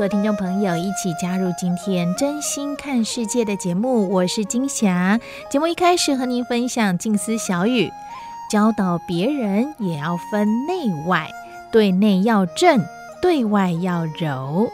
所有听众朋友，一起加入今天真心看世界的节目，我是金霞。节目一开始和您分享静思小语，教导别人也要分内外，对内要正，对外要柔。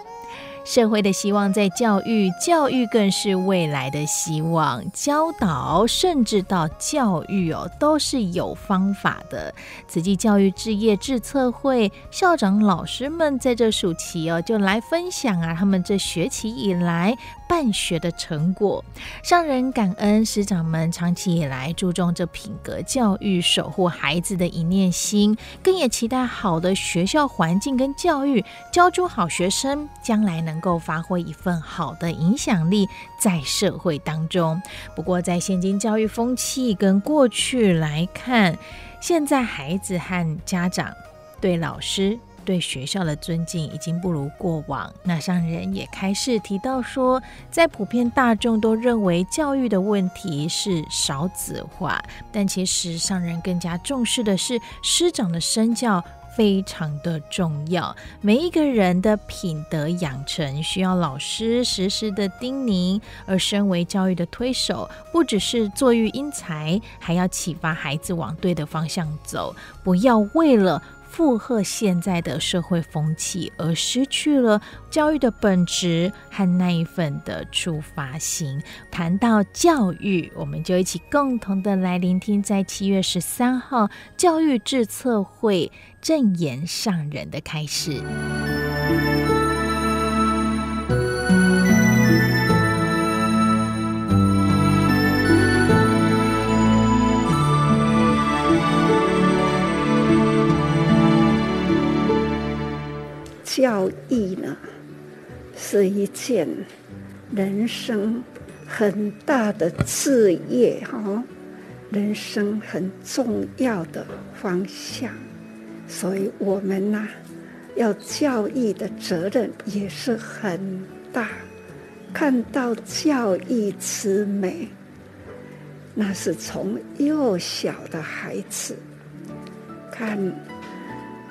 社会的希望在教育，教育更是未来的希望。教导甚至到教育哦，都是有方法的。慈济教育置业志测会校长老师们在这暑期哦，就来分享啊，他们这学期以来办学的成果，让人感恩师长们长期以来注重这品格教育，守护孩子的一念心，更也期待好的学校环境跟教育，教出好学生，将来能够发挥一份好的影响力在社会当中。不过，在现今教育风气跟过去来看，现在孩子和家长对老师。对学校的尊敬已经不如过往。那上人也开始提到说，在普遍大众都认为教育的问题是少子化，但其实上人更加重视的是师长的身教非常的重要。每一个人的品德养成需要老师时时的叮咛，而身为教育的推手，不只是坐育英才，还要启发孩子往对的方向走，不要为了。附和现在的社会风气，而失去了教育的本质和那一份的出发心。谈到教育，我们就一起共同的来聆听，在七月十三号教育制策会正言上人的开始。教育呢，是一件人生很大的事业哈，人生很重要的方向，所以我们呢，要教育的责任也是很大。看到教育之美，那是从幼小的孩子看。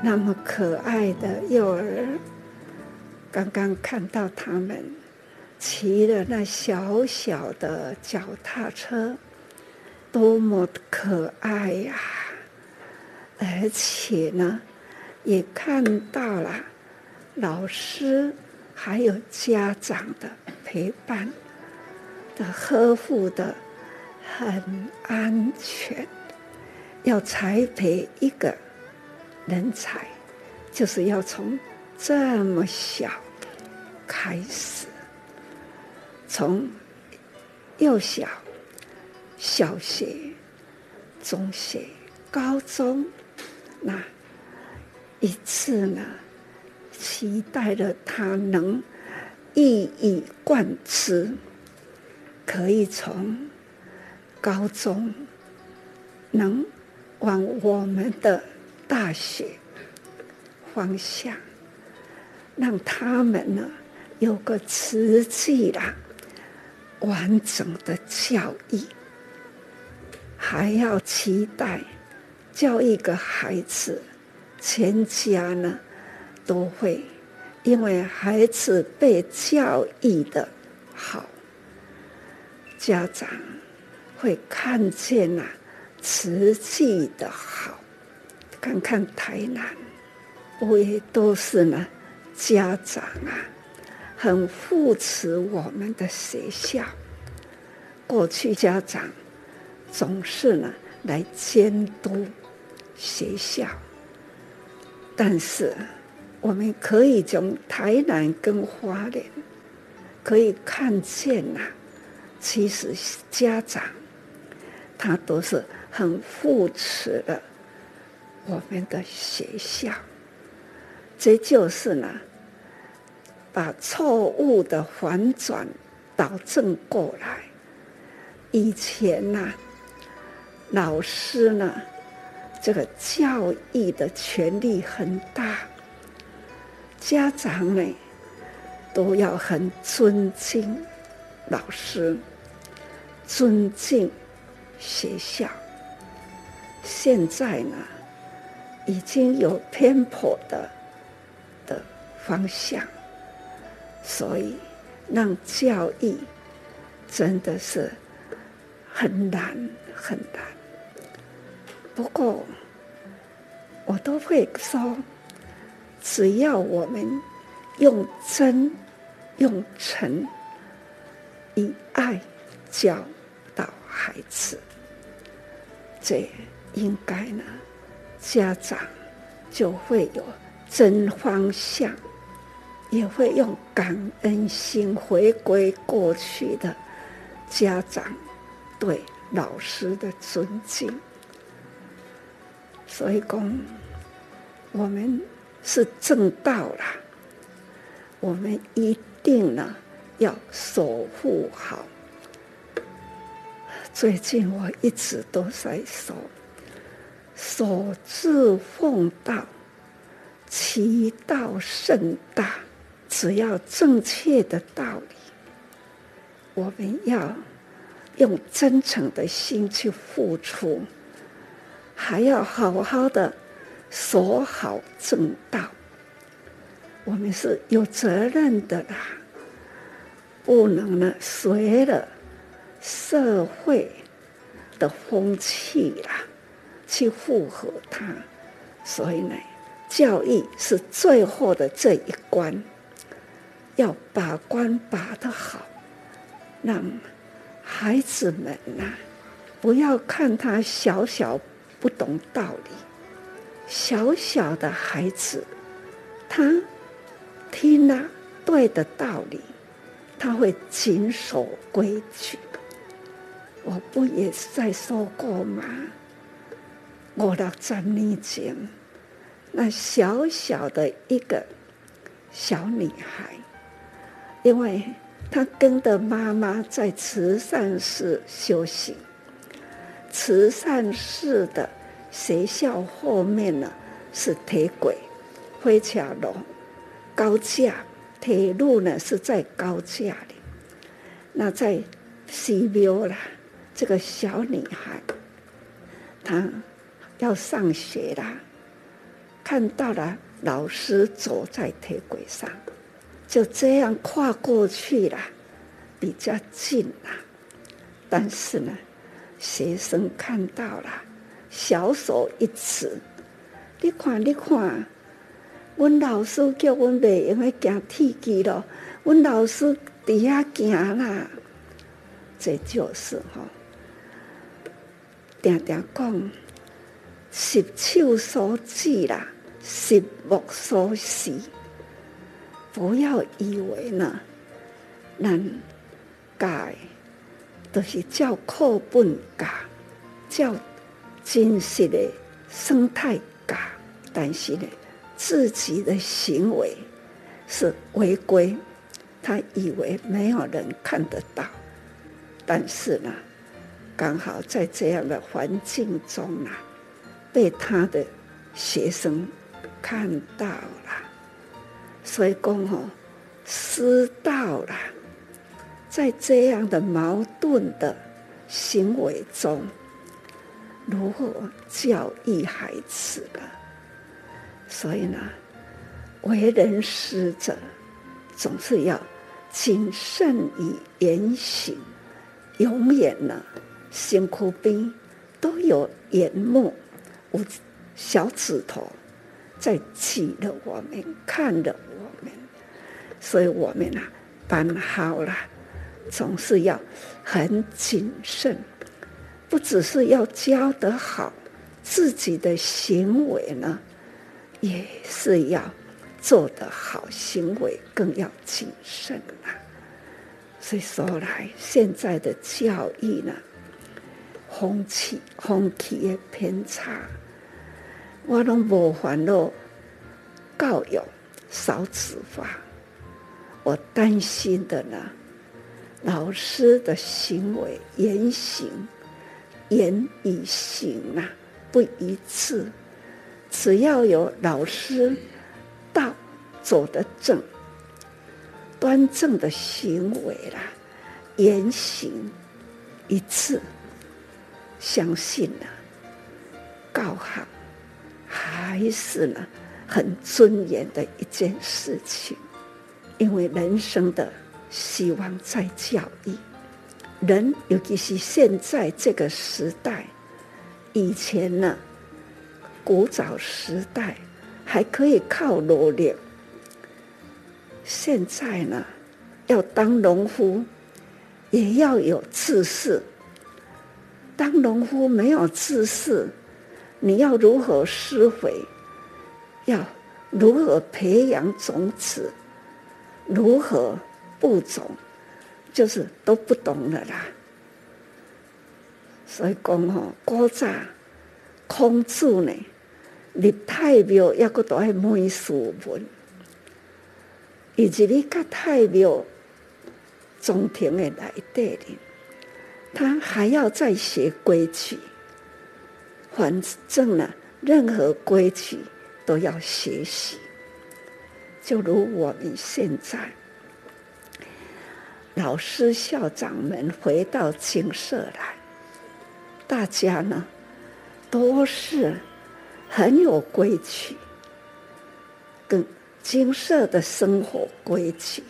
那么可爱的幼儿，刚刚看到他们骑了那小小的脚踏车，多么可爱呀！而且呢，也看到了老师还有家长的陪伴的呵护的很安全，要栽培一个。人才就是要从这么小开始，从幼小、小学、中学、高中，那一次呢，期待着他能一以贯之，可以从高中能往我们的。大学方向，让他们呢有个持续的完整的教育，还要期待教育一个孩子，全家呢都会因为孩子被教育的好，家长会看见啊瓷器的好。看看台南，我也都是呢，家长啊，很扶持我们的学校。过去家长总是呢来监督学校，但是我们可以从台南跟花莲可以看见呐，其实家长他都是很扶持的我们的学校。这就是呢，把错误的反转导正过来。以前呢，老师呢，这个教育的权力很大，家长呢都要很尊敬老师，尊敬学校。现在呢，已经有偏颇的的。方向，所以让教育真的是很难很难。不过我都会说，只要我们用真、用诚、以爱教导孩子，这应该呢，家长就会有真方向。也会用感恩心回归过去的家长对老师的尊敬，所以讲我们是正道啦，我们一定呢要守护好。最近我一直都在守，守志奉道，其道甚大。只要正确的道理，我们要用真诚的心去付出，还要好好的守好正道。我们是有责任的啦，不能呢随了社会的风气啦去附和他。所以呢，教育是最后的这一关。要把关把得好，那么孩子们呐、不要看他小小不懂道理，小小的孩子，他听了对的道理，他会谨守规矩。我不也是在说过吗？我的三年前，那小小的一个小女孩。因为她跟着妈妈在慈善室修行，慈善室的学校后面呢是铁轨、火车路、高架，铁路呢是在高架里。那在西边啦，这个小女孩，她要上学啦，看到了老师走在铁轨上。就这样跨过去了，比较近啦。但是呢，学生看到了，小手一指：“你看，你看，阮老师叫阮袂用去行铁轨咯，阮老师底下行啦。”这就是哈，定定讲，十手所指啦，十目所视。不要以为呢，咱教都是照课本教，照真实的生态教，但是呢，自己的行为是违规，他以为没有人看得到，但是呢，刚好在这样的环境中啊，被他的学生看到了。所以讲吼，师道啦，在这样的矛盾的行为中，如何教育孩子呢？所以呢，为人师者，总是要谨慎于言行，永远呢，辛苦边都有眼目，无小指头在记着我们，看着。所以我们啊，办好了，总是要很谨慎，不只是要教得好，自己的行为呢，也是要做得好，行为更要谨慎啊。所以说来，现在的教育呢，风气风气也偏差，我拢无烦恼，教育少子化，我担心的呢，老师的行为言行言与行啊不一致，只要有老师道走得正。端正的行为啦，言行一致，相信呢，教好还是呢很尊严的一件事情。因为人生的希望在教育，人尤其是现在这个时代，以前呢，古早时代还可以靠努力。现在呢，要当农夫，也要有知识。当农夫没有知识，你要如何施肥？要如何培养种子？如何播种？就是都不懂了啦。所以讲吼，古早孔子呢，立太庙也阁都爱问书问。以及你个太庙中庭的来对的，他还要再写规矩。反正呢，任何规矩都要学习。就如我们现在，老师校长们回到精舍来，大家呢都是很有规矩，跟。金色的生活规矩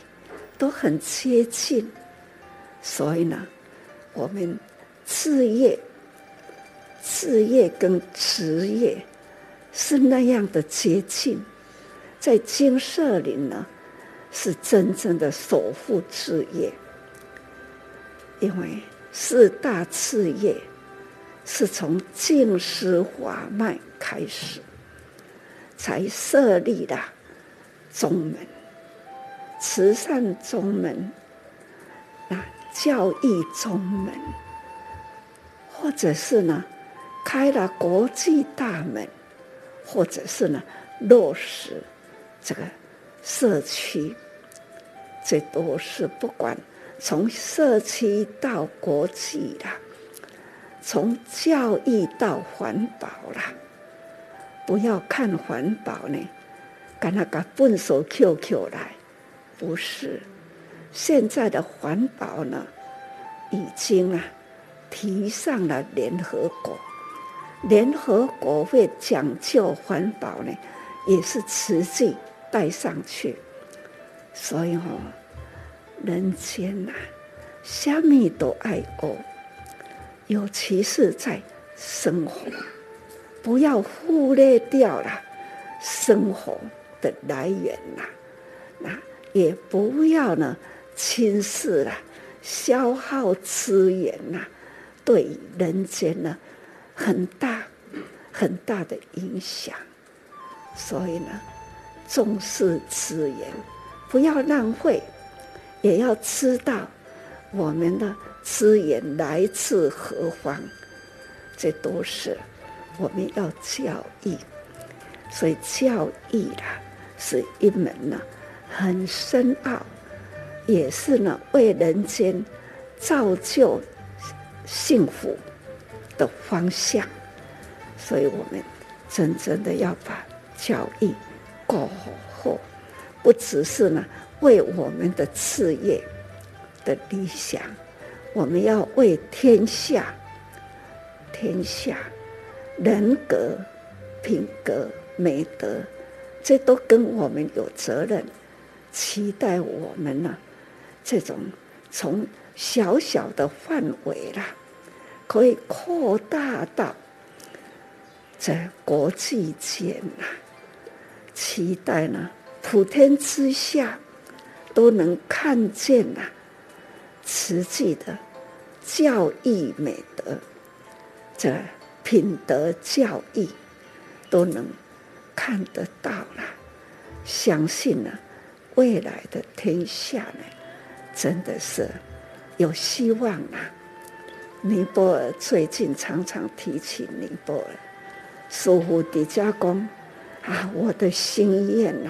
都很接近，所以呢，我们事业、事业跟职业是那样的接近，在精舍里呢，是真正的守护志业，因为四大事业是从净施法脉开始才设立的。宗门、慈善宗门、啊，教育宗门，或者是呢，开了国际大门，或者是呢，落实这个社区，这都是不管从社区到国际啦，从教育到环保啦，不要看环保呢。跟那个笨手 QQ 来，不是。现在的环保呢，已经啊提上了联合国，联合国会讲究环保呢，也是实际带上去。所以哦，人间呐、啊，虾米都爱哦，尤其是在生活，不要忽略掉了生活。的来源呐，那也不要呢轻视了消耗资源呐，对人间呢很大很大的影响。所以呢，重视资源，不要浪费，也要知道我们的资源来自何方，这都是我们要教育。所以教育啦。是一门呢，很深奥，也是呢为人间造就幸福的方向。所以我们真正的要把教育过好，不只是呢为我们的事业的理想，我们要为天下天下人格、品格、美德。这都跟我们有责任，期待我们呢，这种从小小的范围啦，可以扩大到在国际间呐，期待呢，普天之下都能看见呐，慈济的教义美德，这品德教义都能看得到了，相信呢，未来的天下呢，真的是有希望了。尼泊尔最近常常提起尼泊尔，师父底家公啊，我的心愿呐，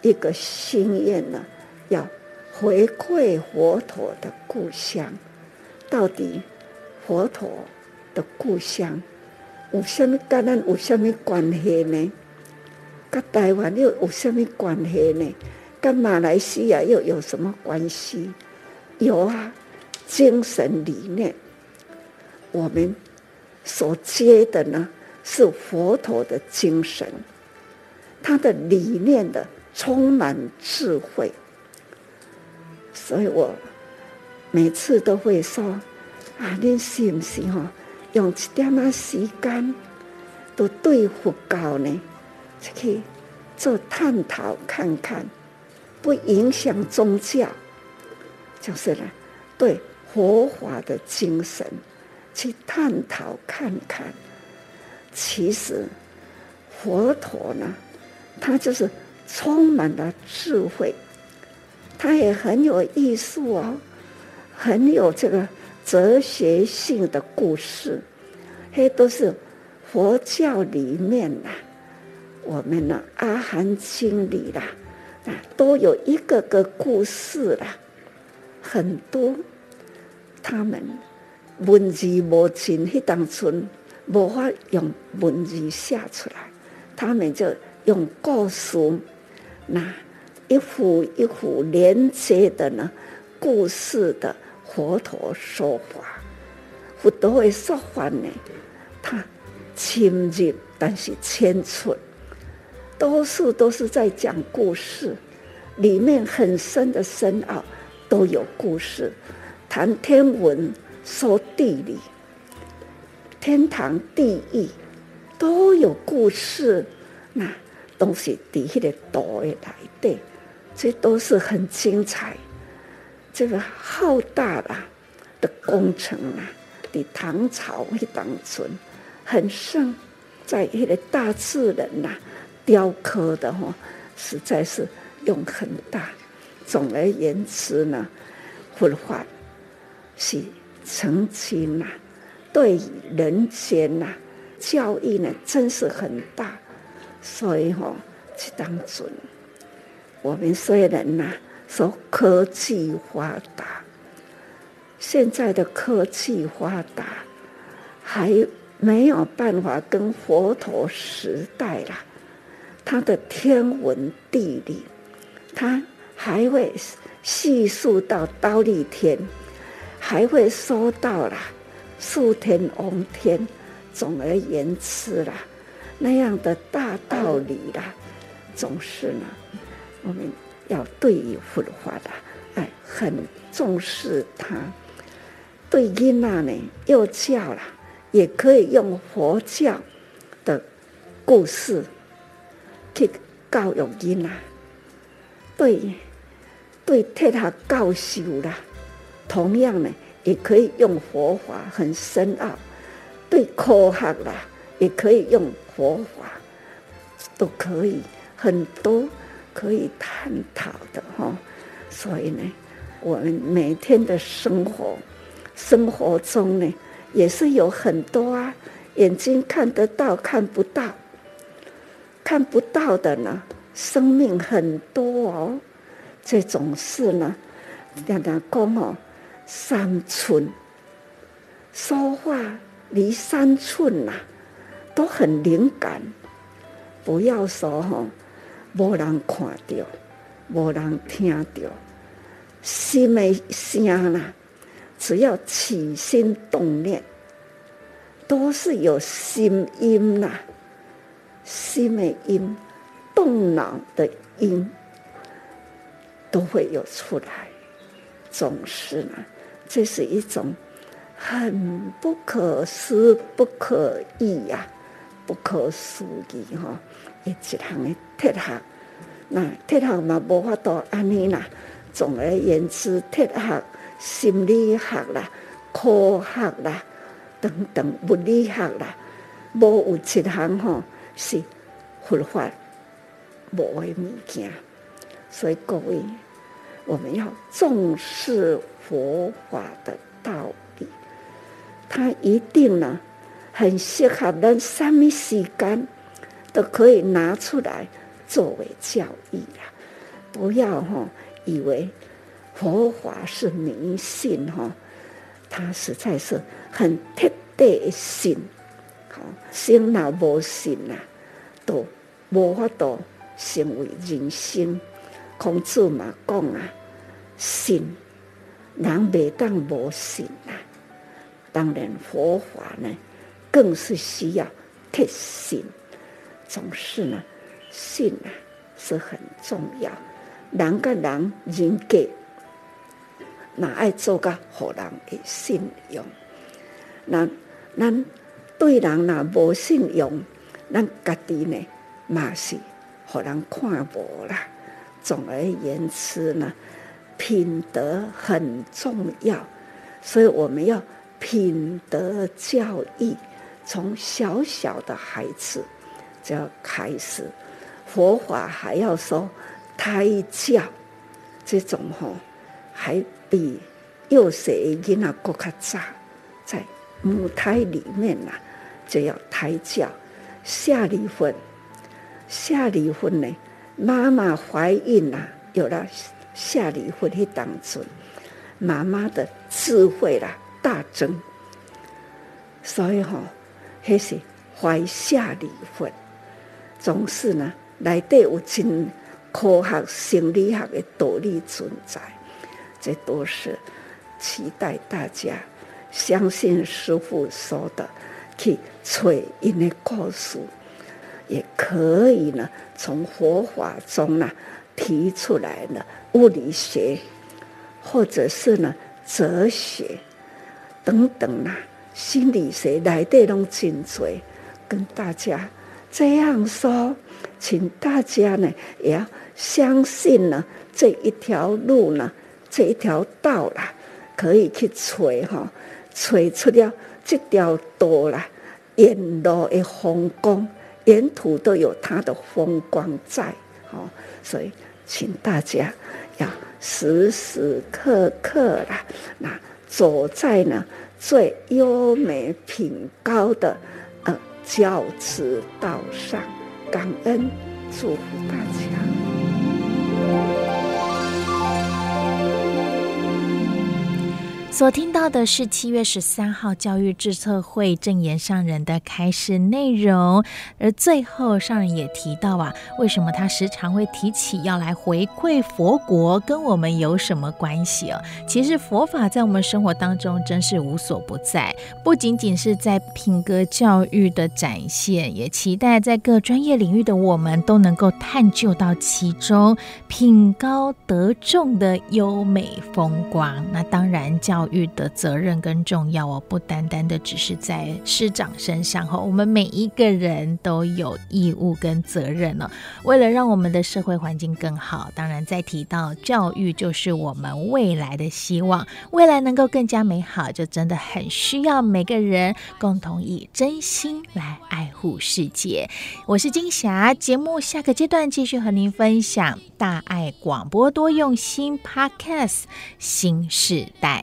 一个心愿呢，要回馈佛陀的故乡。到底佛陀的故乡有什么跟咱有什么关系呢？跟台湾又有什么关系呢？跟马来西亚又有什么关系？有啊，精神理念。我们所接的呢，是佛陀的精神，他的理念的充满智慧，所以我每次都会说：啊，你是不是哈，用一点啊时间，都对佛教呢，去做探讨看看，不影响宗教，就是呢，对佛法的精神。去探讨看看，其实佛陀呢，他就是充满了智慧，他也很有艺术哦，很有这个哲学性的故事，嘿都是佛教里面呐，我们呢《阿含经》里啦，啊都有一个个故事啦，很多他们。文字无尽，迄当村无法用文字写出来，他们就用故事，那一幅一幅连接的呢，故事的佛陀说法，佛陀的说法呢，他深入但是浅出，多数都是在讲故事，里面很深的深奥都有故事，谈天文。说地理、天堂、地狱都有故事，那东西底下的多来的，这都是很精彩。这个浩大啦的工程啊，的唐朝会当中很盛，在一个大自然呐雕刻的哈，实在是用很大。总而言之呢，佛法是。曾经呐，对人间呐，教育呢，真是很大。所以哈，去当中，我们虽然呐说科技发达，现在的科技发达，还没有办法跟佛陀时代啦。他的天文地理，他还会细数到刀利天。还会说到啦，数天王天，总而言之啦，那样的大道理啦，总是呢，我们要对于佛法的，哎，很重视它。对囡仔呢，又教啦，也可以用佛教的故事去教育囡仔。对，对，替他教修啦。同样呢，也可以用佛法很深奥，对科学啦，也可以用佛法，都可以很多可以探讨的哈。所以呢，我们每天的生活生活中呢，也是有很多啊，眼睛看得到看不到，看不到的呢，生命很多哦。这种事呢，让他讲哦。三寸说话离三寸呐，都很灵感。不要说哈，无人看到，无人听到，心的声呐，只要起心动念，都是有心音呐，心的音，动脑的音，都会有出来，总是呢。这是一种很不可思、不可议呀、啊，不可思议哈！一项的铁学，那铁学嘛无法度安尼啦，总而言之，哲学、心理学啦、科学啦等等物理学啦，无有一项吼是佛法无的物件。所以各位，我们要重视佛法的道理，它一定呢很适合咱什么时间都可以拿出来作为教义啦。不要哈以为佛法是迷信哈，它实在是很彻底的信。好，心若无信呐，都无法度成为人生。孔子嘛讲啊，信人未当无信啊。当然佛法呢，更是需要贴心。总是呢，信啊是很重要。人跟人人格，哪爱做个互人的信用？那咱对人若无信用，咱家己呢嘛是互人看无啦。总而言之呢，品德很重要，所以我们要品德教育，从小小的孩子就要开始。佛法还要说胎教，这种吼还比幼小的囡仔更加早，在母胎里面呐，就要胎教。下离婚，下离婚呢？妈妈怀孕啦，有了下离婚的当中，妈妈的智慧啦大增，所以吼、哦，还是怀下离婚，总是呢，内底有真科学、心理学的道理存在，这都是期待大家相信师傅说的，去找因的故事。也可以呢，从佛法中呢提出来了，物理学，或者是呢哲学等等啊，心理学来的拢真多，跟大家这样说，请大家呢也要相信呢这一条路呢，这一条道啦，可以去找哈，找出了这条道啦，沿路的风光。沿途都有它的风光在，哦，所以请大家要时时刻刻啦，那走在呢最优美品高的呃教慈道上，感恩祝福大家。所听到的是七月十三号教育智策会证严上人的开示内容，而最后上人也提到啊，为什么他时常会提起要来回馈佛国，跟我们有什么关系哦？其实佛法在我们生活当中真是无所不在，不仅仅是在品格教育的展现，也期待在各专业领域的我们都能够探究到其中品高德重的优美风光。那当然教。教育的责任跟重要哦，不单单的只是在师长身上哈，我们每一个人都有义务跟责任呢。为了让我们的社会环境更好，当然再提到教育就是我们未来的希望，未来能够更加美好，就真的很需要每个人共同以真心来爱护世界。我是金霞，节目下个阶段继续和您分享大爱广播多用心 Podcast 新时代。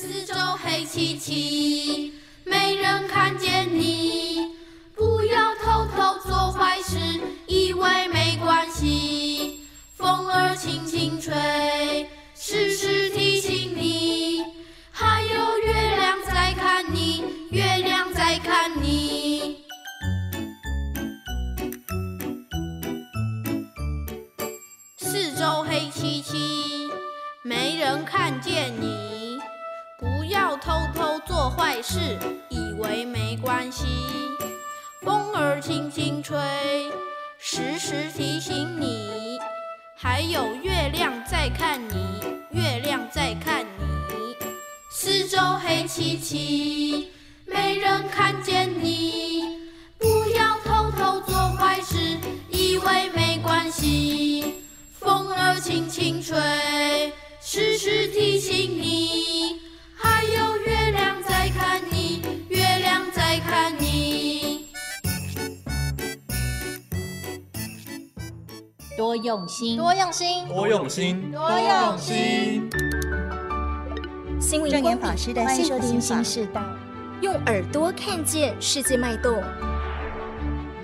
四周黑漆漆，没人看见你。不要偷偷做坏事，以为没关系。风儿轻轻吹，时时提醒你。还有月亮在看你，月亮坏事以为没关系。风儿轻轻吹时时提醒你还有月亮在看你。月亮在看你。四周黑漆漆没人看见你不要偷偷做坏事以为没关系。风儿轻轻吹时时提醒你。用心，多用心，多用心，多用心。新闻光法师的欢迎收听新时代，用耳朵看见世界脉动，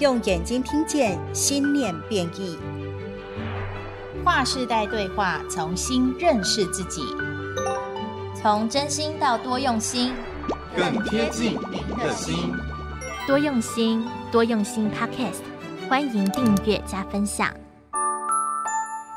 用眼睛听见心念变异。跨世代对话，重新认识自己，从真心到多用心，更贴近您的心。多用心，多用心 Podcast，欢迎订阅加分享。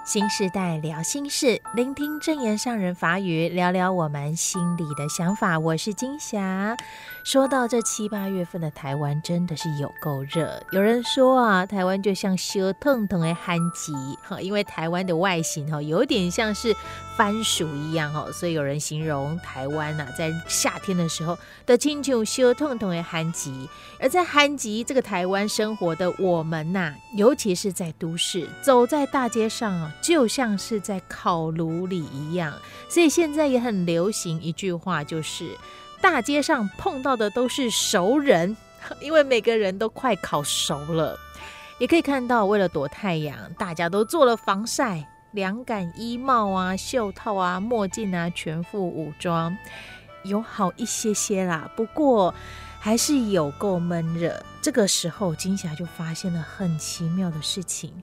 新时代聊心事，聆听正言上人法语，聊聊我们心里的想法。我是金霞。说到这七八月份的台湾，真的是有够热。有人说啊，台湾就像烧烫烫的旱季，哈，因为台湾的外形哈，有点像是番薯一样哈，所以有人形容台湾呐，在夏天的时候的亲像烧烫烫的旱极。而在旱极这个台湾生活的我们呐，尤其是在都市，走在大街上啊，就像是在烤炉里一样。所以现在也很流行一句话，就是。大街上碰到的都是熟人，因为每个人都快烤熟了。也可以看到，为了躲太阳，大家都做了防晒，凉感衣帽啊、袖套啊、墨镜啊，全副武装，有好一些些啦。不过还是有够闷热。这个时候，金霞就发现了很奇妙的事情，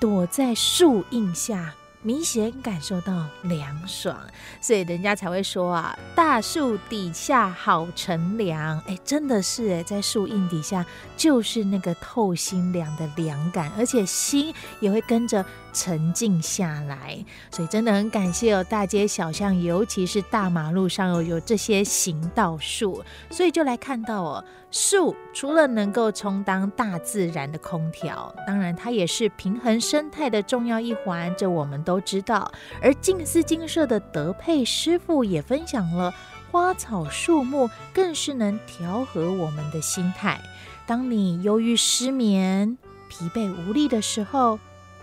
躲在树荫下。明显感受到凉爽，所以人家才会说啊，大树底下好乘凉。哎，真的是哎，在树荫底下就是那个透心凉的凉感，而且心也会跟着沉静下来。所以真的很感谢哦，大街小巷，尤其是大马路上有有这些行道树，所以就来看到哦。树除了能够充当大自然的空调，当然它也是平衡生态的重要一环，这我们都知道。而静思精舍的德佩师傅也分享了，花草树木更是能调和我们的心态。当你忧郁、失眠、疲惫无力的时候，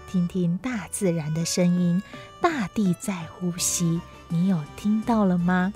听听大自然的声音，大地在呼吸，你有听到了吗？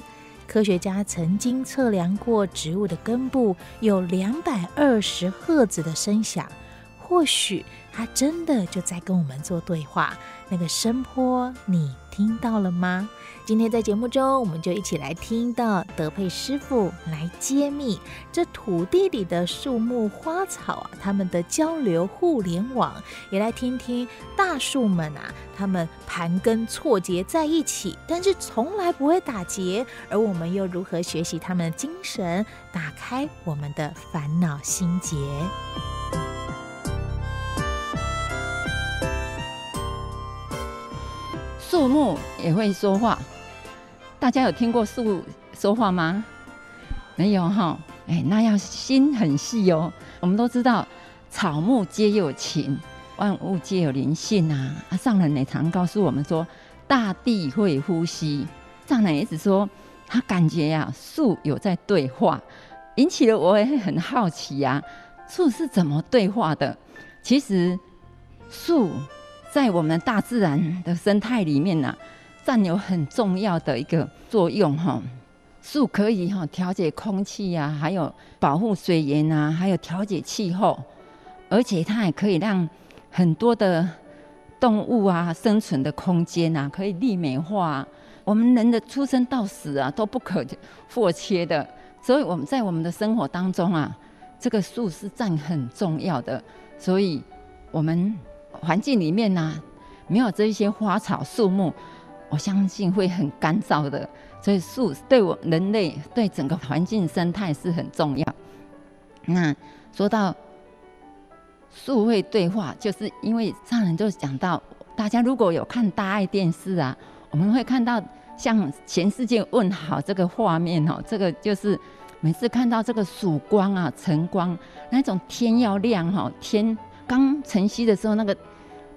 科学家曾经测量过植物的根部有两百二十赫兹的声响，或许它真的就在跟我们做对话。那个声波，你听到了吗？今天在节目中，我们就一起来听到德佩师傅来揭秘这土地里的树木花草啊，他们的交流互联网，也来听听大树们啊，他们盘根错节在一起，但是从来不会打结，而我们又如何学习他们的精神，打开我们的烦恼心结？树木也会说话。大家有听过树说话吗？没有哈，哎，那要心很细哦。我们都知道，草木皆有情，万物皆有灵性啊。啊，上人也常告诉我们说，大地会呼吸。上人一直说，他感觉呀、树有在对话，引起了我也很好奇呀、树是怎么对话的？其实，树在我们大自然的生态里面呢、占有很重要的一个作用哈，树可以哈调节空气呀，还有保护水源啊，还有调节气候，而且它也可以让很多的动物啊生存的空间啊可以立美化。我们人的出生到死啊都不可或缺的，所以我们在我们的生活当中啊，这个树是占很重要的。所以我们环境里面呢、没有这一些花草树木。我相信会很干燥的，所以树对我人类对整个环境生态是很重要。那说到树会对话，就是因为上人就讲到，大家如果有看大爱电视啊，我们会看到向全世界问好这个画面哦，这个就是每次看到这个曙光啊、晨光，那种天要亮哈，天刚晨曦的时候，那个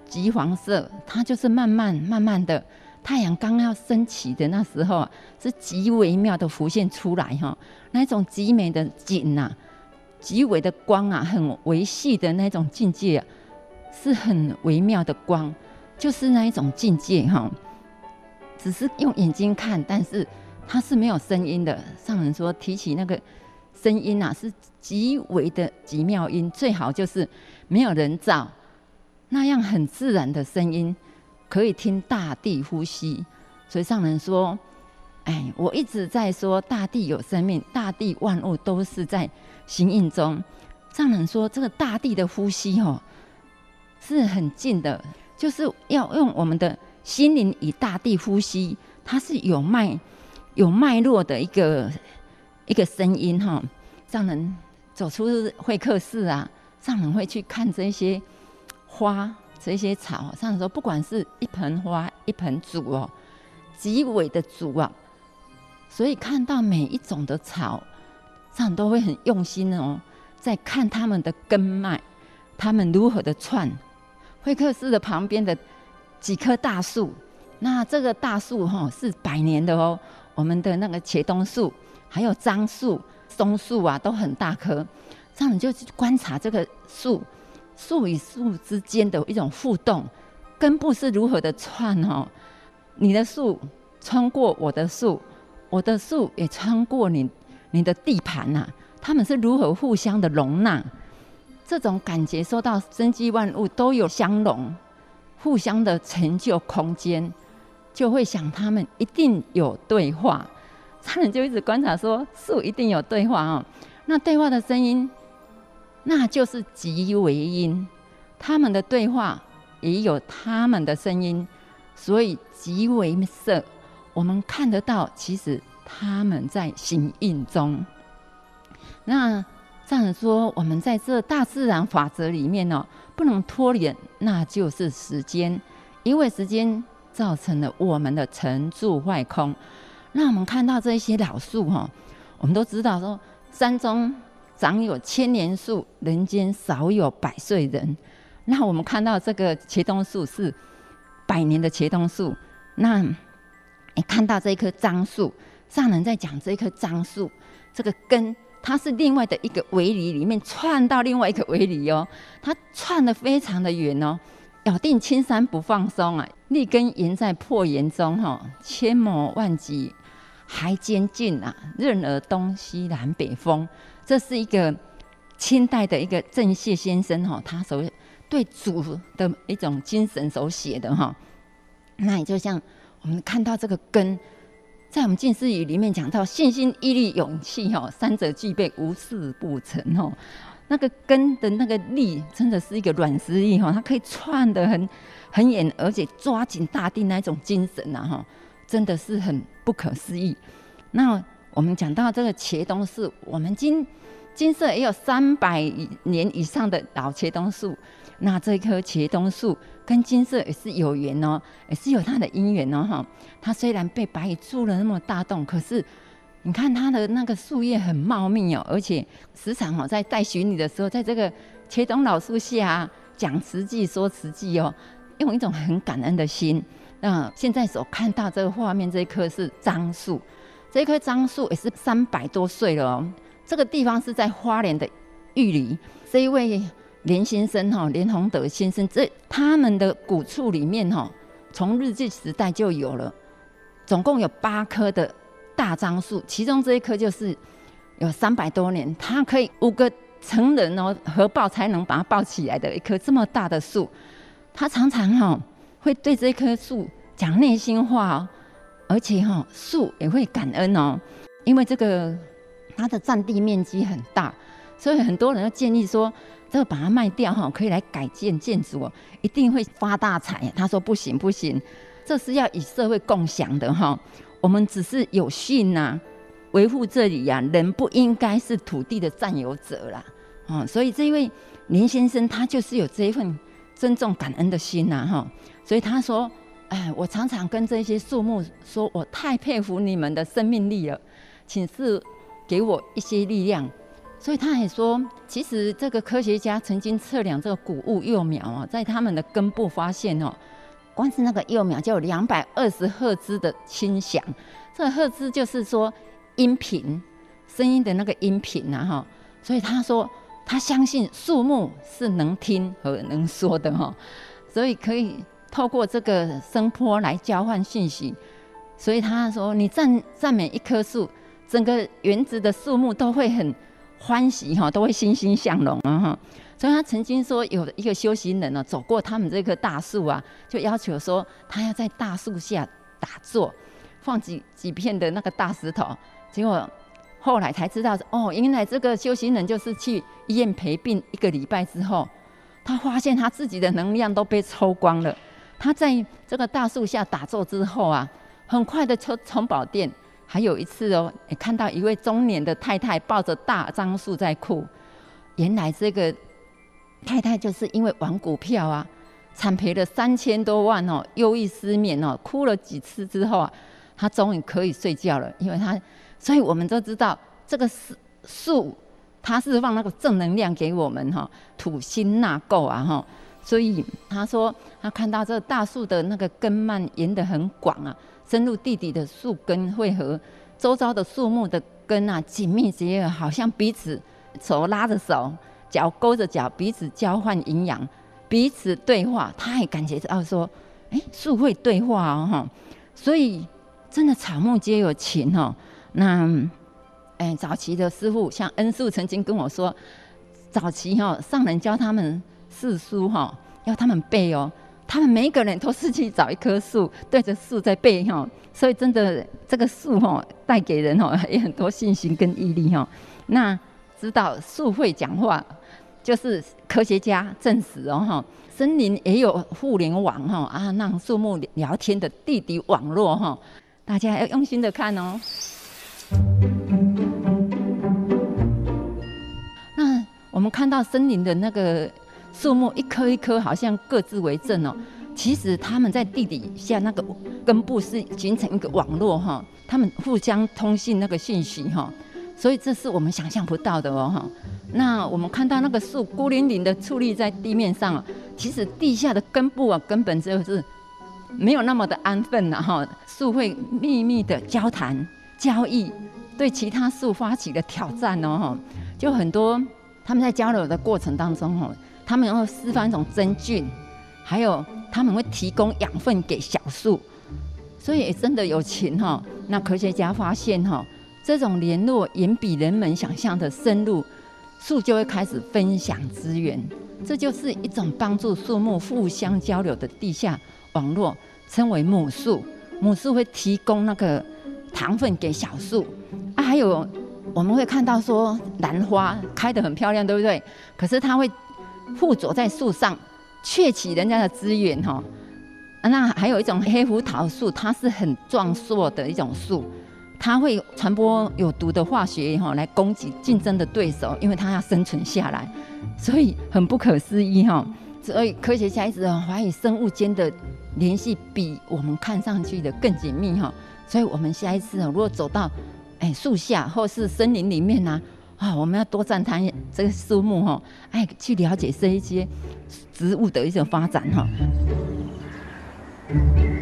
橘黄色，它就是慢慢慢慢的。太阳刚要升起的那时候啊，是极微妙的浮现出来哈，那种极美的景呐，极微的光啊，很微细的那种境界，啊是很微妙的光，就是那一种境界哈。只是用眼睛看，但是它是没有声音的。上人说提起那个声音呐，是极微的极妙音，最好就是没有人造。那样很自然的声音，可以听大地呼吸。所以上人说：“哎，我一直在说大地有生命，大地万物都是在形印中。”上人说：“这个大地的呼吸哦，是很近的，就是要用我们的心灵与大地呼吸，它是有脉有脉络的一个一个声音哈。”上人走出会客室啊，上人会去看这些。花这些草，上人说，不管是一盆花、一盆竹哦，极微的竹啊，所以看到每一种的草，上都会很用心哦，在看他们的根脉，他们如何的串。会客室的旁边的几棵大树，那这个大树哈是百年的哦，我们的那个茄冬树，还有樟树、松树啊，都很大棵。上人就去观察这个树。树与树之间的一种互动，根部是如何的串哦？你的树穿过我的树，我的树也穿过你你的地盘呐、啊。他们是如何互相的容纳？这种感觉受到生机万物都有相容，互相的成就空间，就会想他们一定有对话。他们就一直观察说，树一定有对话哦。那对话的声音。那就是极为音，他们的对话也有他们的声音，所以极为色，我们看得到，其实他们在行印中。那这样说，我们在这大自然法则里面呢，不能脱离，那就是时间，因为时间造成了我们的成住坏空。那我们看到这些老树哈，我们都知道说山中。长有千年树，人间少有百岁人。那我们看到这个茄冬树是百年的茄冬树。那你看到这一棵樟树，上人在讲这一棵樟树，这个根它是另外的一个围篱里面串到另外一个围篱哦，它串得非常的远哦。咬定青山不放松啊，立根岩在破岩中哈，千磨万击还坚劲啊，任尔东西南北风。这是一个清代的一个郑燮先生哈，他所对主的一种精神所写的哈。那也就像我们看到这个根，在我们近思语里面讲到信心、毅力、勇气哈，三者具备，无事不成哦。那个根的那个力，真的是一个软实力哈，它可以串得很很远，而且抓紧大地那种精神呐哈，真的是很不可思议。那。我们讲到这个茄冬树，我们金金色也有三百年以上的老茄冬树。那这棵茄冬树跟金色也是有缘哦，也是有它的因缘哦哈。它虽然被白蚁蛀了那么大洞，可是你看它的那个树叶很茂密哦，而且时常哦在带巡礼的时候，在这个茄冬老树下讲慈济说慈济哦，用一种很感恩的心。那现在所看到这个画面，这一棵是樟树。这棵樟树也是三百多岁了哦。这个地方是在花莲的玉里，这一位连先生哈，连宏德先生，这他们的古厝里面哈，从日据时代就有了，总共有八棵的大樟树，其中这一棵就是有三百多年，它可以五个成人哦合抱才能把它抱起来的一棵这么大的树，他常常哈会对这棵树讲内心话哦。而且哈，树也会感恩哦，因为这个它的占地面积很大，所以很多人都建议说，这个把它卖掉哈，可以来改建建筑哦，一定会发大财。他说不行不行，这是要与社会共享的哈，我们只是有幸呐，维护这里呀，人不应该是土地的占有者啦。哦，所以这位林先生他就是有这一份尊重感恩的心呐哈，所以他说。哎，我常常跟这些树木说，我太佩服你们的生命力了，请赐给我一些力量。所以他也说，其实这个科学家曾经测量这个谷物幼苗啊，在他们的根部发现哦，光是那个幼苗就有两百二十赫兹的清响，这个赫兹就是说音频声音的那个音频呐哈。所以他说，他相信树木是能听和能说的哈，所以可以。透过这个声波来交换信息，所以他说：“你赞赞美一棵树，整个园子的树木都会很欢喜哈，都会欣欣向荣啊哈。所以他曾经说，有一个修行人呢，走过他们这棵大树啊，就要求说，他要在大树下打坐，放几几片的那个大石头。结果后来才知道，哦，原来这个修行人就是去医院陪病一个礼拜之后，他发现他自己的能量都被抽光了。他在这个大树下打坐之后啊，很快的抽充饱电。还有一次哦，也看到一位中年的太太抱着大樟树在哭，原来这个。太太就是因为玩股票啊，惨赔了三千多万哦，忧郁失眠哦，哭了几次之后啊，她终于可以睡觉了。因为她，所以我们都知道这个树，它是放那个正能量给我们哈，土星纳垢啊哈。所以他说他看到这大树的那个根蔓延得很广啊，深入地底的树根会和周遭的树木的根啊紧密结合，好像彼此手拉着手。脚勾着脚，彼此交换营养，彼此对话。他也感觉到说：“哎、树会对话哦，哈。”所以真的草木皆有情哦。那，哎、早期的师父像恩师曾经跟我说，早期哈上人教他们四书哈，要他们背哦。他们每一个人都是去找一棵树，对着树在背哈。所以真的这个树哈带给人哈也很多信心跟毅力哈。那知道树会讲话。就是科学家证实哦哈，森林也有互联网哈啊，让树木聊天的地底网络哈，大家要用心的看哦。那我们看到森林的那个树木一棵一棵好像各自为政哦，其实他们在地底下那个根部是形成一个网络哈，他们互相通信那个信息哈。所以这是我们想象不到的哦哈。那我们看到那个树孤零零的矗立在地面上，其实地下的根部啊，根本就是没有那么的安分了哈。树会秘密的交谈、交易，对其他树发起了挑战哦哈。就很多他们在交流的过程当中哈，他们会释放一种真菌，还有他们会提供养分给小树，所以真的有情哈。那科学家发现哈。这种联络远比人们想象的深入，树就会开始分享资源，这就是一种帮助树木互相交流的地下网络，称为母树。母树会提供那个糖分给小树啊，还有我们会看到说兰花开得很漂亮，对不对？可是它会附着在树上，窃取人家的资源哈。那还有一种黑胡桃树，它是很壮硕的一种树。它会传播有毒的化学哈，来攻击竞争的对手，因为它要生存下来，所以很不可思议哈。所以科学家一直怀疑生物间的联系比我们看上去的更紧密哈。所以我们下一次如果走到哎树下或是森林里面呢，啊我们要多赞叹这个树木哈，哎去了解这一些植物的一种发展哈。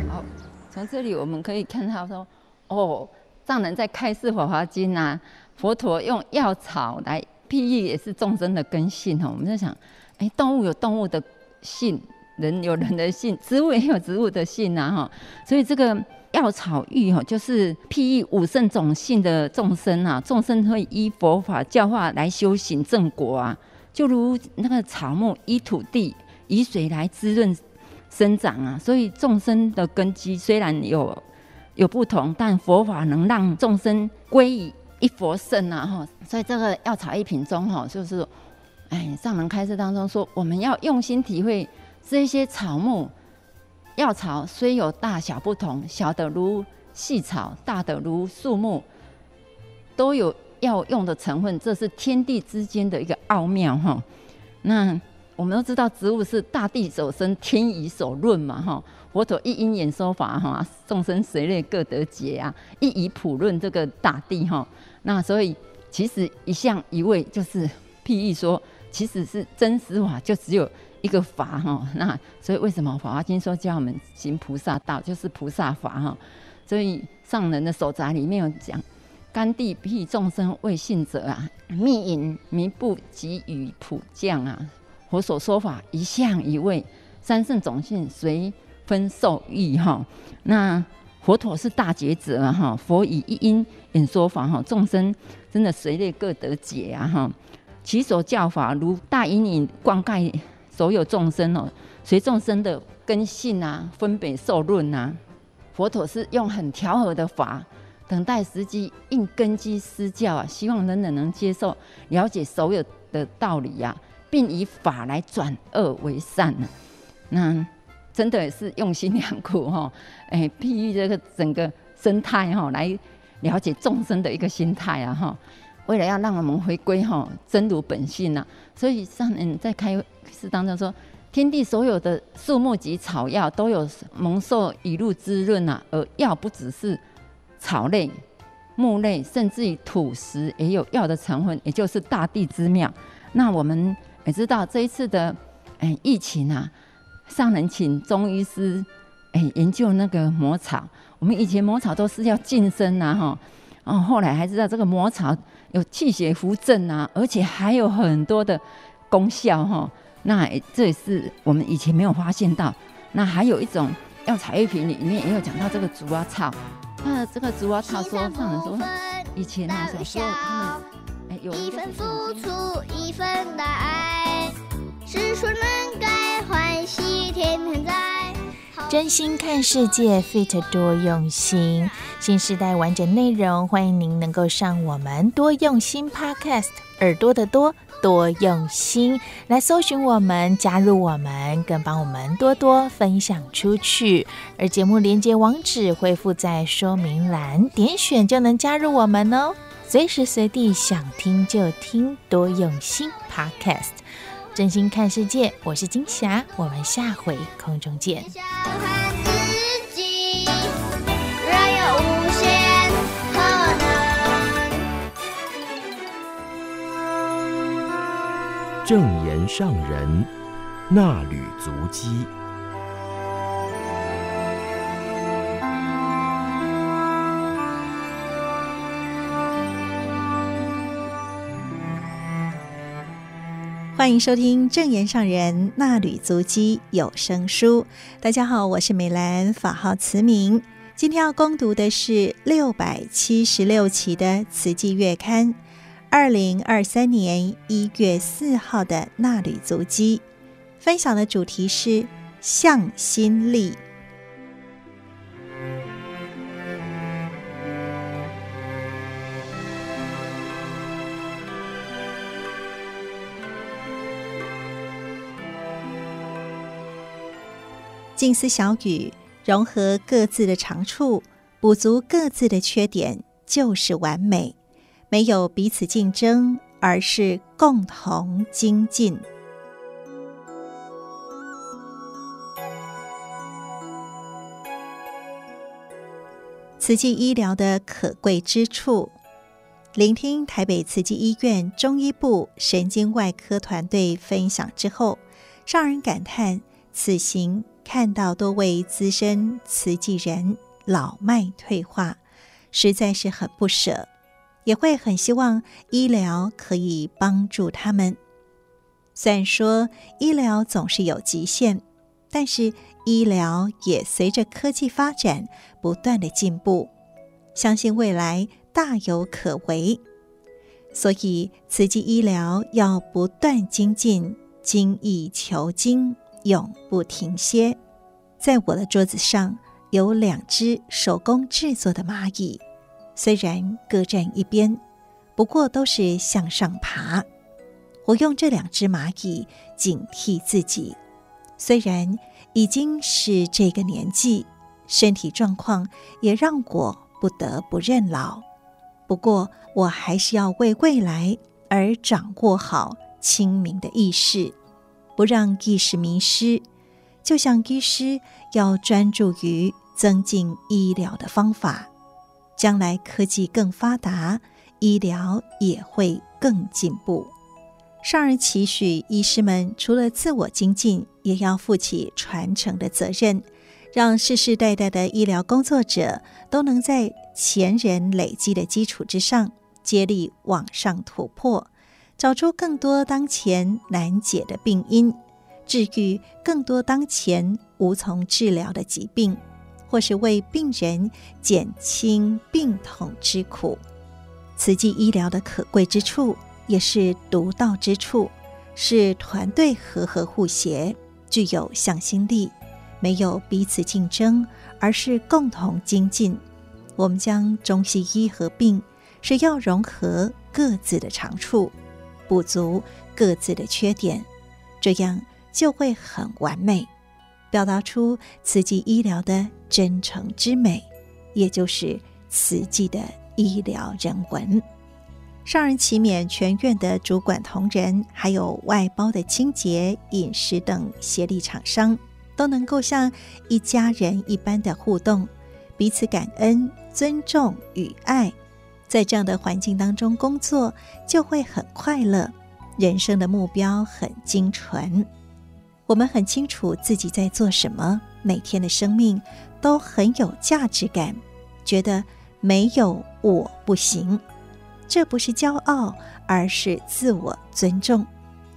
好，从这里我们可以看到说哦。藏人在开示《法华经》啊，佛陀用药草来譬喻，也是众生的根性哈。我们在想，哎，动物有动物的性，人有人的性，植物也有植物的性啊哈。所以这个药草喻哈，就是譬喻五圣种性的众生啊，众生会依佛法教化来修行正果啊，就如那个草木依土地、以水来滋润生长啊。所以众生的根基虽然有。有不同，但佛法能让众生归于一佛圣啊！哈，所以这个药草一品中哈，就是，哎，上人开示当中说，我们要用心体会这些草木药草虽有大小不同，小的如细草，大的如树木，都有药用的成分，这是天地之间的一个奥妙哈。那我们都知道，植物是大地所生，天以所润嘛哈。佛陀一因缘说法哈，众生随类各得解啊，一以普论这个大地哈。那所以其实一向一味就是譬喻说，其实是真实法就只有一个法哈。那所以为什么《法华经》说教我们行菩萨道，就是菩萨法哈。所以上人的手札里面有讲，甘地譬众生为信者啊，密隐弥布给予普降啊。佛所说法一向一味，三圣种性随分受益哈，那佛陀是大觉者，哈，佛以一因演说法，哈，众生真的随类各得解啊，哈，其所教法如大阴影灌溉所有众生哦，随众生的根性啊，分别受论啊，佛陀是用很调和的法，等待时机应根基施教啊，希望人人能接受了解所有的道理呀、啊，并以法来转恶为善呢、啊，那。真的是用心良苦哈，哎，譬喻这个整个生态哈，来了解众生的一个心态啊哈。为了要让我们回归哈真如本性呐，所以上人在开是当中说，天地所有的树木及草药都有蒙受雨露滋润呐，而药不只是草类、木类，甚至于土石也有药的成分，也就是大地之妙。那我们也知道这一次的哎疫情啊。上人请中医师，哎，研究那个魔草。我们以前魔草都是要净身呐，哈，哦，后来还知道这个魔草有气血扶正啊，而且还有很多的功效哈。那这也是我们以前没有发现到。那还有一种药材玉瓶里面也有讲到这个竹啊草。那这个竹啊草说，上人说，以前那小时候他们哎有一份付出，一份爱，是说能改。天天在真心看世界，Fit 多用心，新时代完整内容，欢迎您能够上我们多用心 Podcast，耳朵的多多用心来搜寻我们，加入我们，更帮我们多多分享出去。而节目连接网址会附在说明栏，点选就能加入我们哦，随时随地想听就听，多用心 Podcast。真心看世界，我是金霞，我们下回空中见。正言上人那履足迹。欢迎收听正言上人衲履足迹有声书。大家好，我是美兰，法号慈明。今天要攻读的是六百七十六期的《慈济月刊》，二零二三年一月四号的衲履足迹。分享的主题是向心力。静思小语，融合各自的长处，补足各自的缺点，就是完美。没有彼此竞争，而是共同精进。慈济医疗的可贵之处，聆听台北慈济医院中医部神经外科团队分享之后，让人感叹此行。看到多位资深慈济人老迈退化，实在是很不舍，也会很希望医疗可以帮助他们。虽然说医疗总是有极限，但是医疗也随着科技发展不断的进步，相信未来大有可为。所以慈济医疗要不断精进，精益求精。永不停歇。在我的桌子上有两只手工制作的蚂蚁，虽然各站一边，不过都是向上爬。我用这两只蚂蚁警惕自己，虽然已经是这个年纪，身体状况也让我不得不认老。不过，我还是要为未来而掌握好清明的意识。不让意识迷失，就像医师要专注于增进医疗的方法。将来科技更发达，医疗也会更进步。上人期许医师们除了自我精进，也要负起传承的责任，让世世代代的医疗工作者都能在前人累积的基础之上，接力往上突破。找出更多当前难解的病因，治愈更多当前无从治疗的疾病，或是为病人减轻病痛之苦。慈济医疗的可贵之处，也是独到之处，是团队和合互协，具有向心力，没有彼此竞争，而是共同精进。我们将中西医合并，是要融合各自的长处，补足各自的缺点，这样就会很完美，表达出慈济医疗的真诚之美，也就是慈济的医疗人文。上人期勉全院的主管同仁，还有外包的清洁、饮食等协力厂商，都能够像一家人一般的互动，彼此感恩、尊重与爱，在这样的环境当中工作，就会很快乐。人生的目标很精纯，我们很清楚自己在做什么，每天的生命都很有价值感，觉得没有我不行。这不是骄傲，而是自我尊重。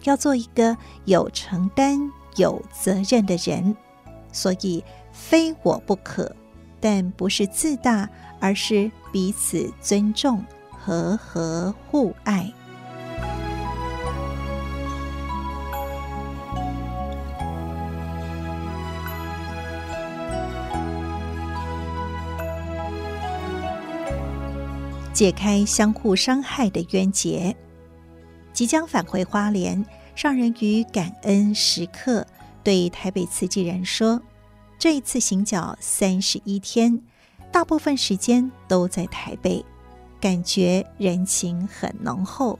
要做一个有承担、有责任的人，所以非我不可，但不是自大，而是彼此尊重、和和互爱。解开相互伤害的冤结。即将返回花莲，上人于感恩时刻对台北慈济人说：“这一次行脚三十一天，大部分时间都在台北，感觉人情很浓厚。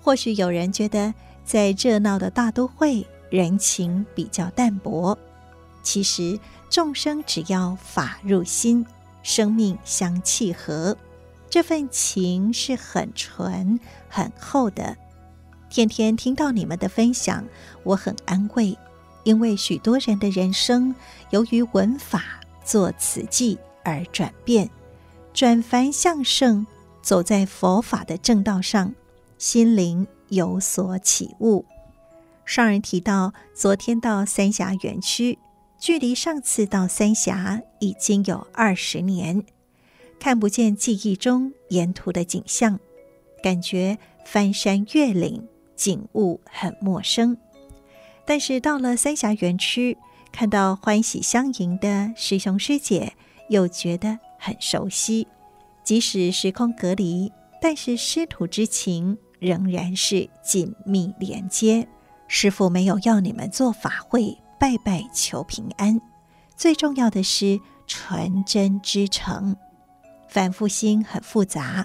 或许有人觉得在热闹的大都会，人情比较淡薄。其实众生只要法入心，生命相契合。”这份情是很纯、很厚的。天天听到你们的分享，我很安慰，因为许多人的人生由于闻法做慈济而转变，转凡向圣，走在佛法的正道上，心灵有所起悟。上人提到，昨天到三峡园区，距离上次到三峡已经有二十年。看不见记忆中沿途的景象，感觉翻山越岭，景物很陌生。但是到了三峡园区，看到欢喜相迎的师兄师姐，又觉得很熟悉。即使时空隔离，但是师徒之情仍然是紧密连接。师傅没有要你们做法会拜拜求平安，最重要的是纯真之诚。凡夫心很复杂，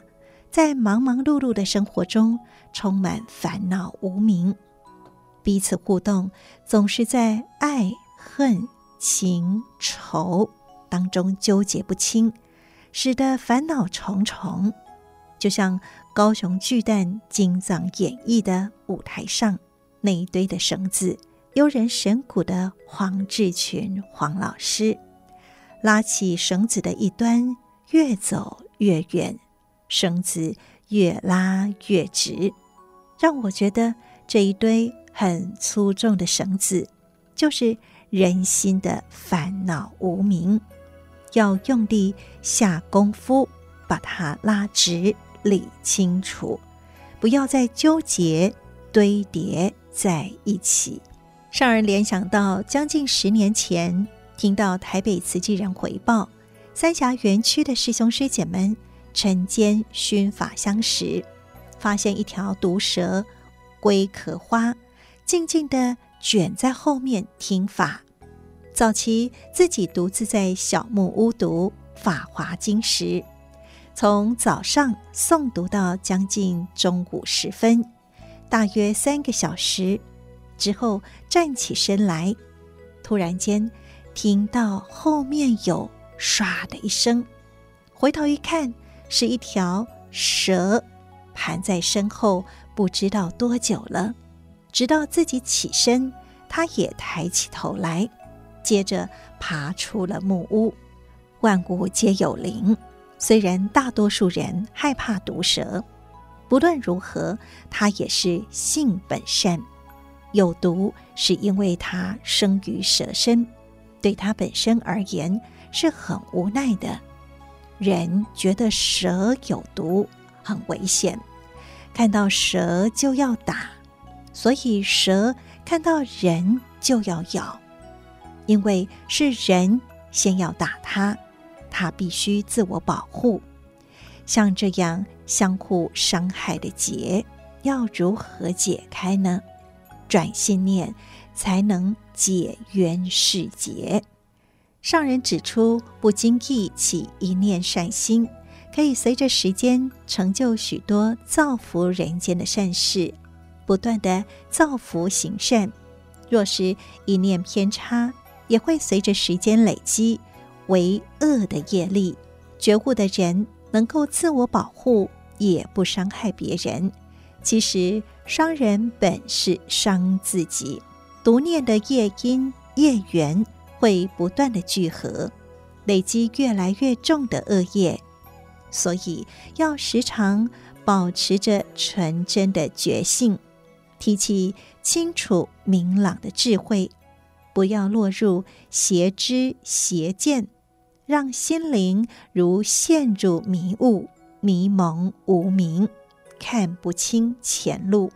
在忙忙碌碌的生活中充满烦恼无明，彼此互动总是在爱恨情仇当中纠结不清，使得烦恼重重。就像高雄巨蛋金藏演绎的舞台上那一堆的绳子，悠人神鼓的黄志群黄老师拉起绳子的一端。越走越远，绳子越拉越直，让我觉得这一堆很粗重的绳子，就是人心的烦恼无明，要用力下功夫把它拉直、理清楚，不要再纠结堆叠在一起。让人联想到将近十年前，听到台北慈济人回报。三峡园区的师兄师姐们晨间熏法香时，发现一条毒蛇龟壳花静静地卷在后面听法。早期自己独自在小木屋读《法华经》时，从早上诵读到将近中午时分，大约三个小时之后站起身来，突然间听到后面有。唰的一声，回头一看，是一条蛇盘在身后，不知道多久了。直到自己起身，他也抬起头来，接着爬出了木屋。万物皆有灵，虽然大多数人害怕毒蛇，不论如何，它也是性本善。有毒是因为它生于蛇身，对它本身而言。是很无奈的。人觉得蛇有毒，很危险，看到蛇就要打，所以蛇看到人就要咬，因为是人先要打他，他必须自我保护。像这样相互伤害的结，要如何解开呢？转心念才能解冤释结。上人指出，不经意起一念善心，可以随着时间成就许多造福人间的善事，不断地造福行善。若是一念偏差，也会随着时间累积为恶的业力。觉悟的人能够自我保护，也不伤害别人。其实伤人本是伤自己，独念的业因业缘。会不断的聚合，累积越来越重的恶业，所以要时常保持着纯真的觉性，提起清楚明朗的智慧，不要落入邪知邪见，让心灵如陷入迷雾，迷蒙无明，看不清前路。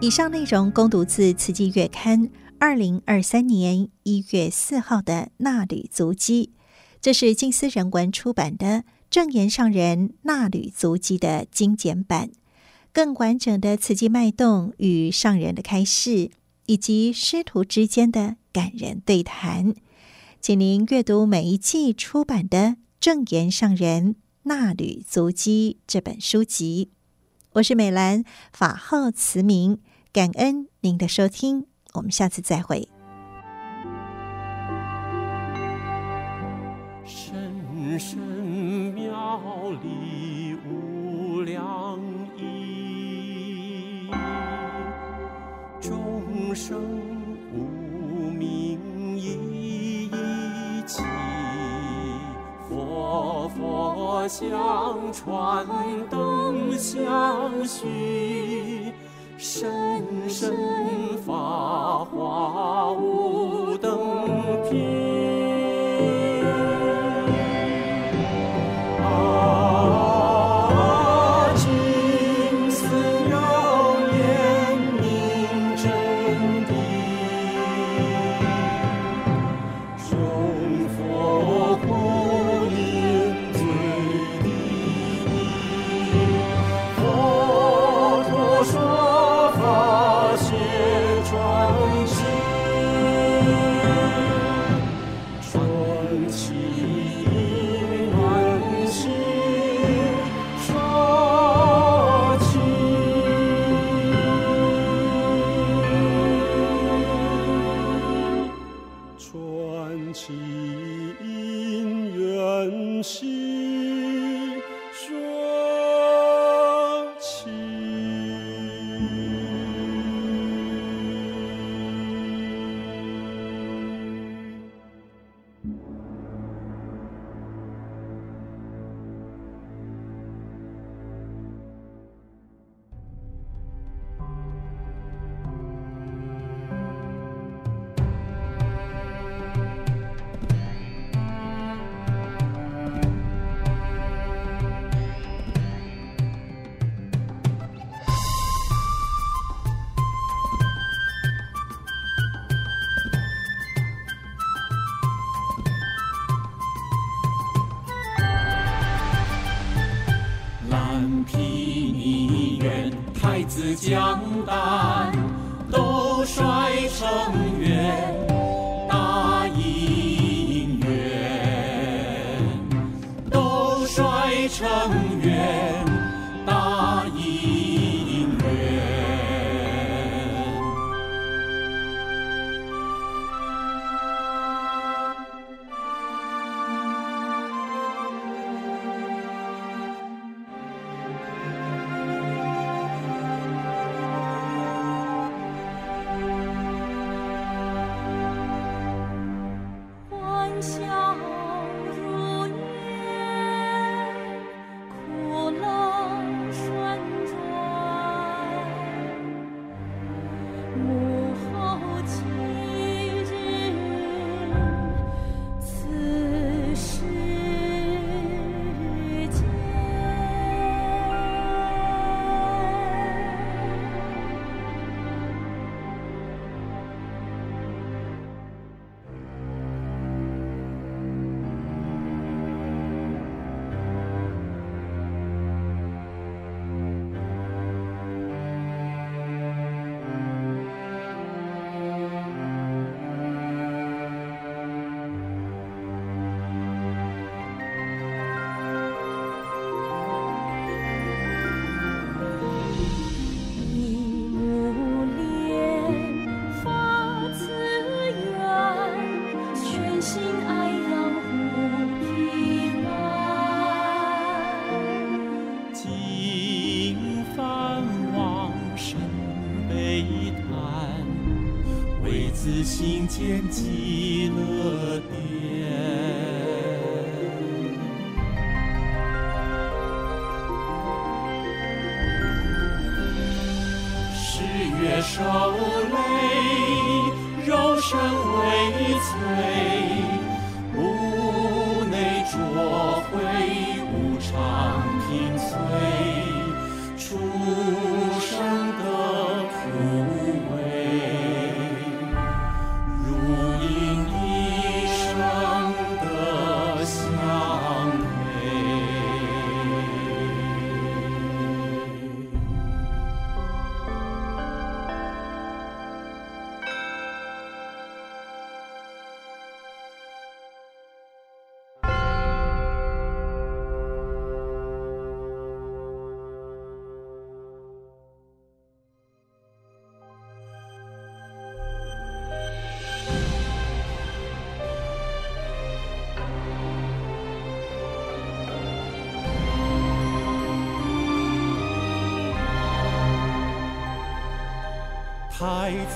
以上内容供读自《慈济月刊》二零二三年一月四号的《纳履足迹》，这是静思人文出版的证言上人《纳履足迹》的精简版。更完整的慈济脉动与上人的开示，以及师徒之间的感人对谈，请您阅读每一季出版的《证言上人纳履足迹》这本书籍。我是美兰，法号慈明。感恩您的收听，我们下次再会。深深妙理无量义，众生无明一一起，佛佛相传，灯相续。深深发华无等品。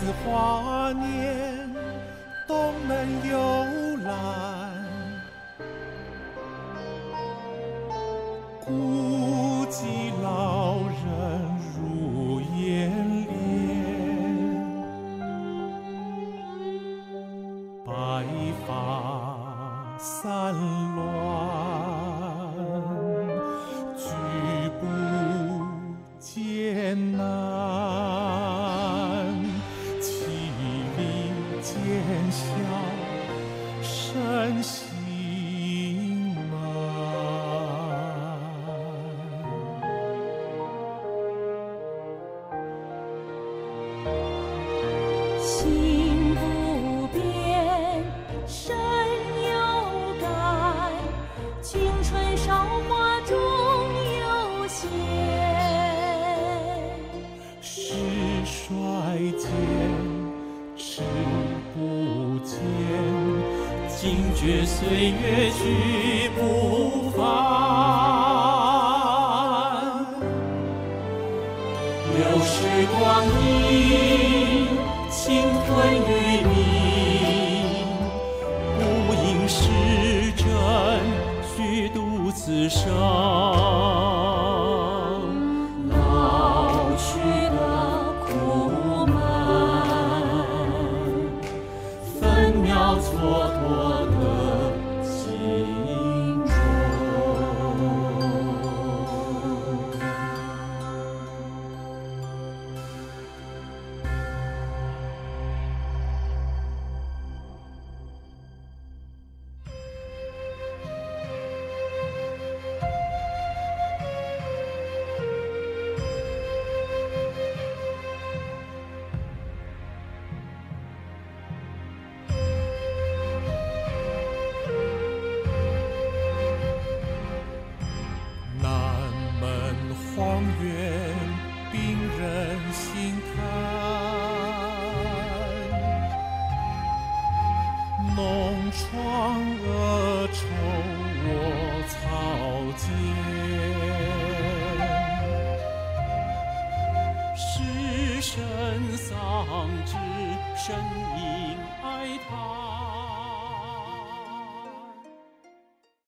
紫花。心不变，身有改，青春韶华终有限。时衰减，时不见，惊觉岁月去不翻。留时光一。自伤。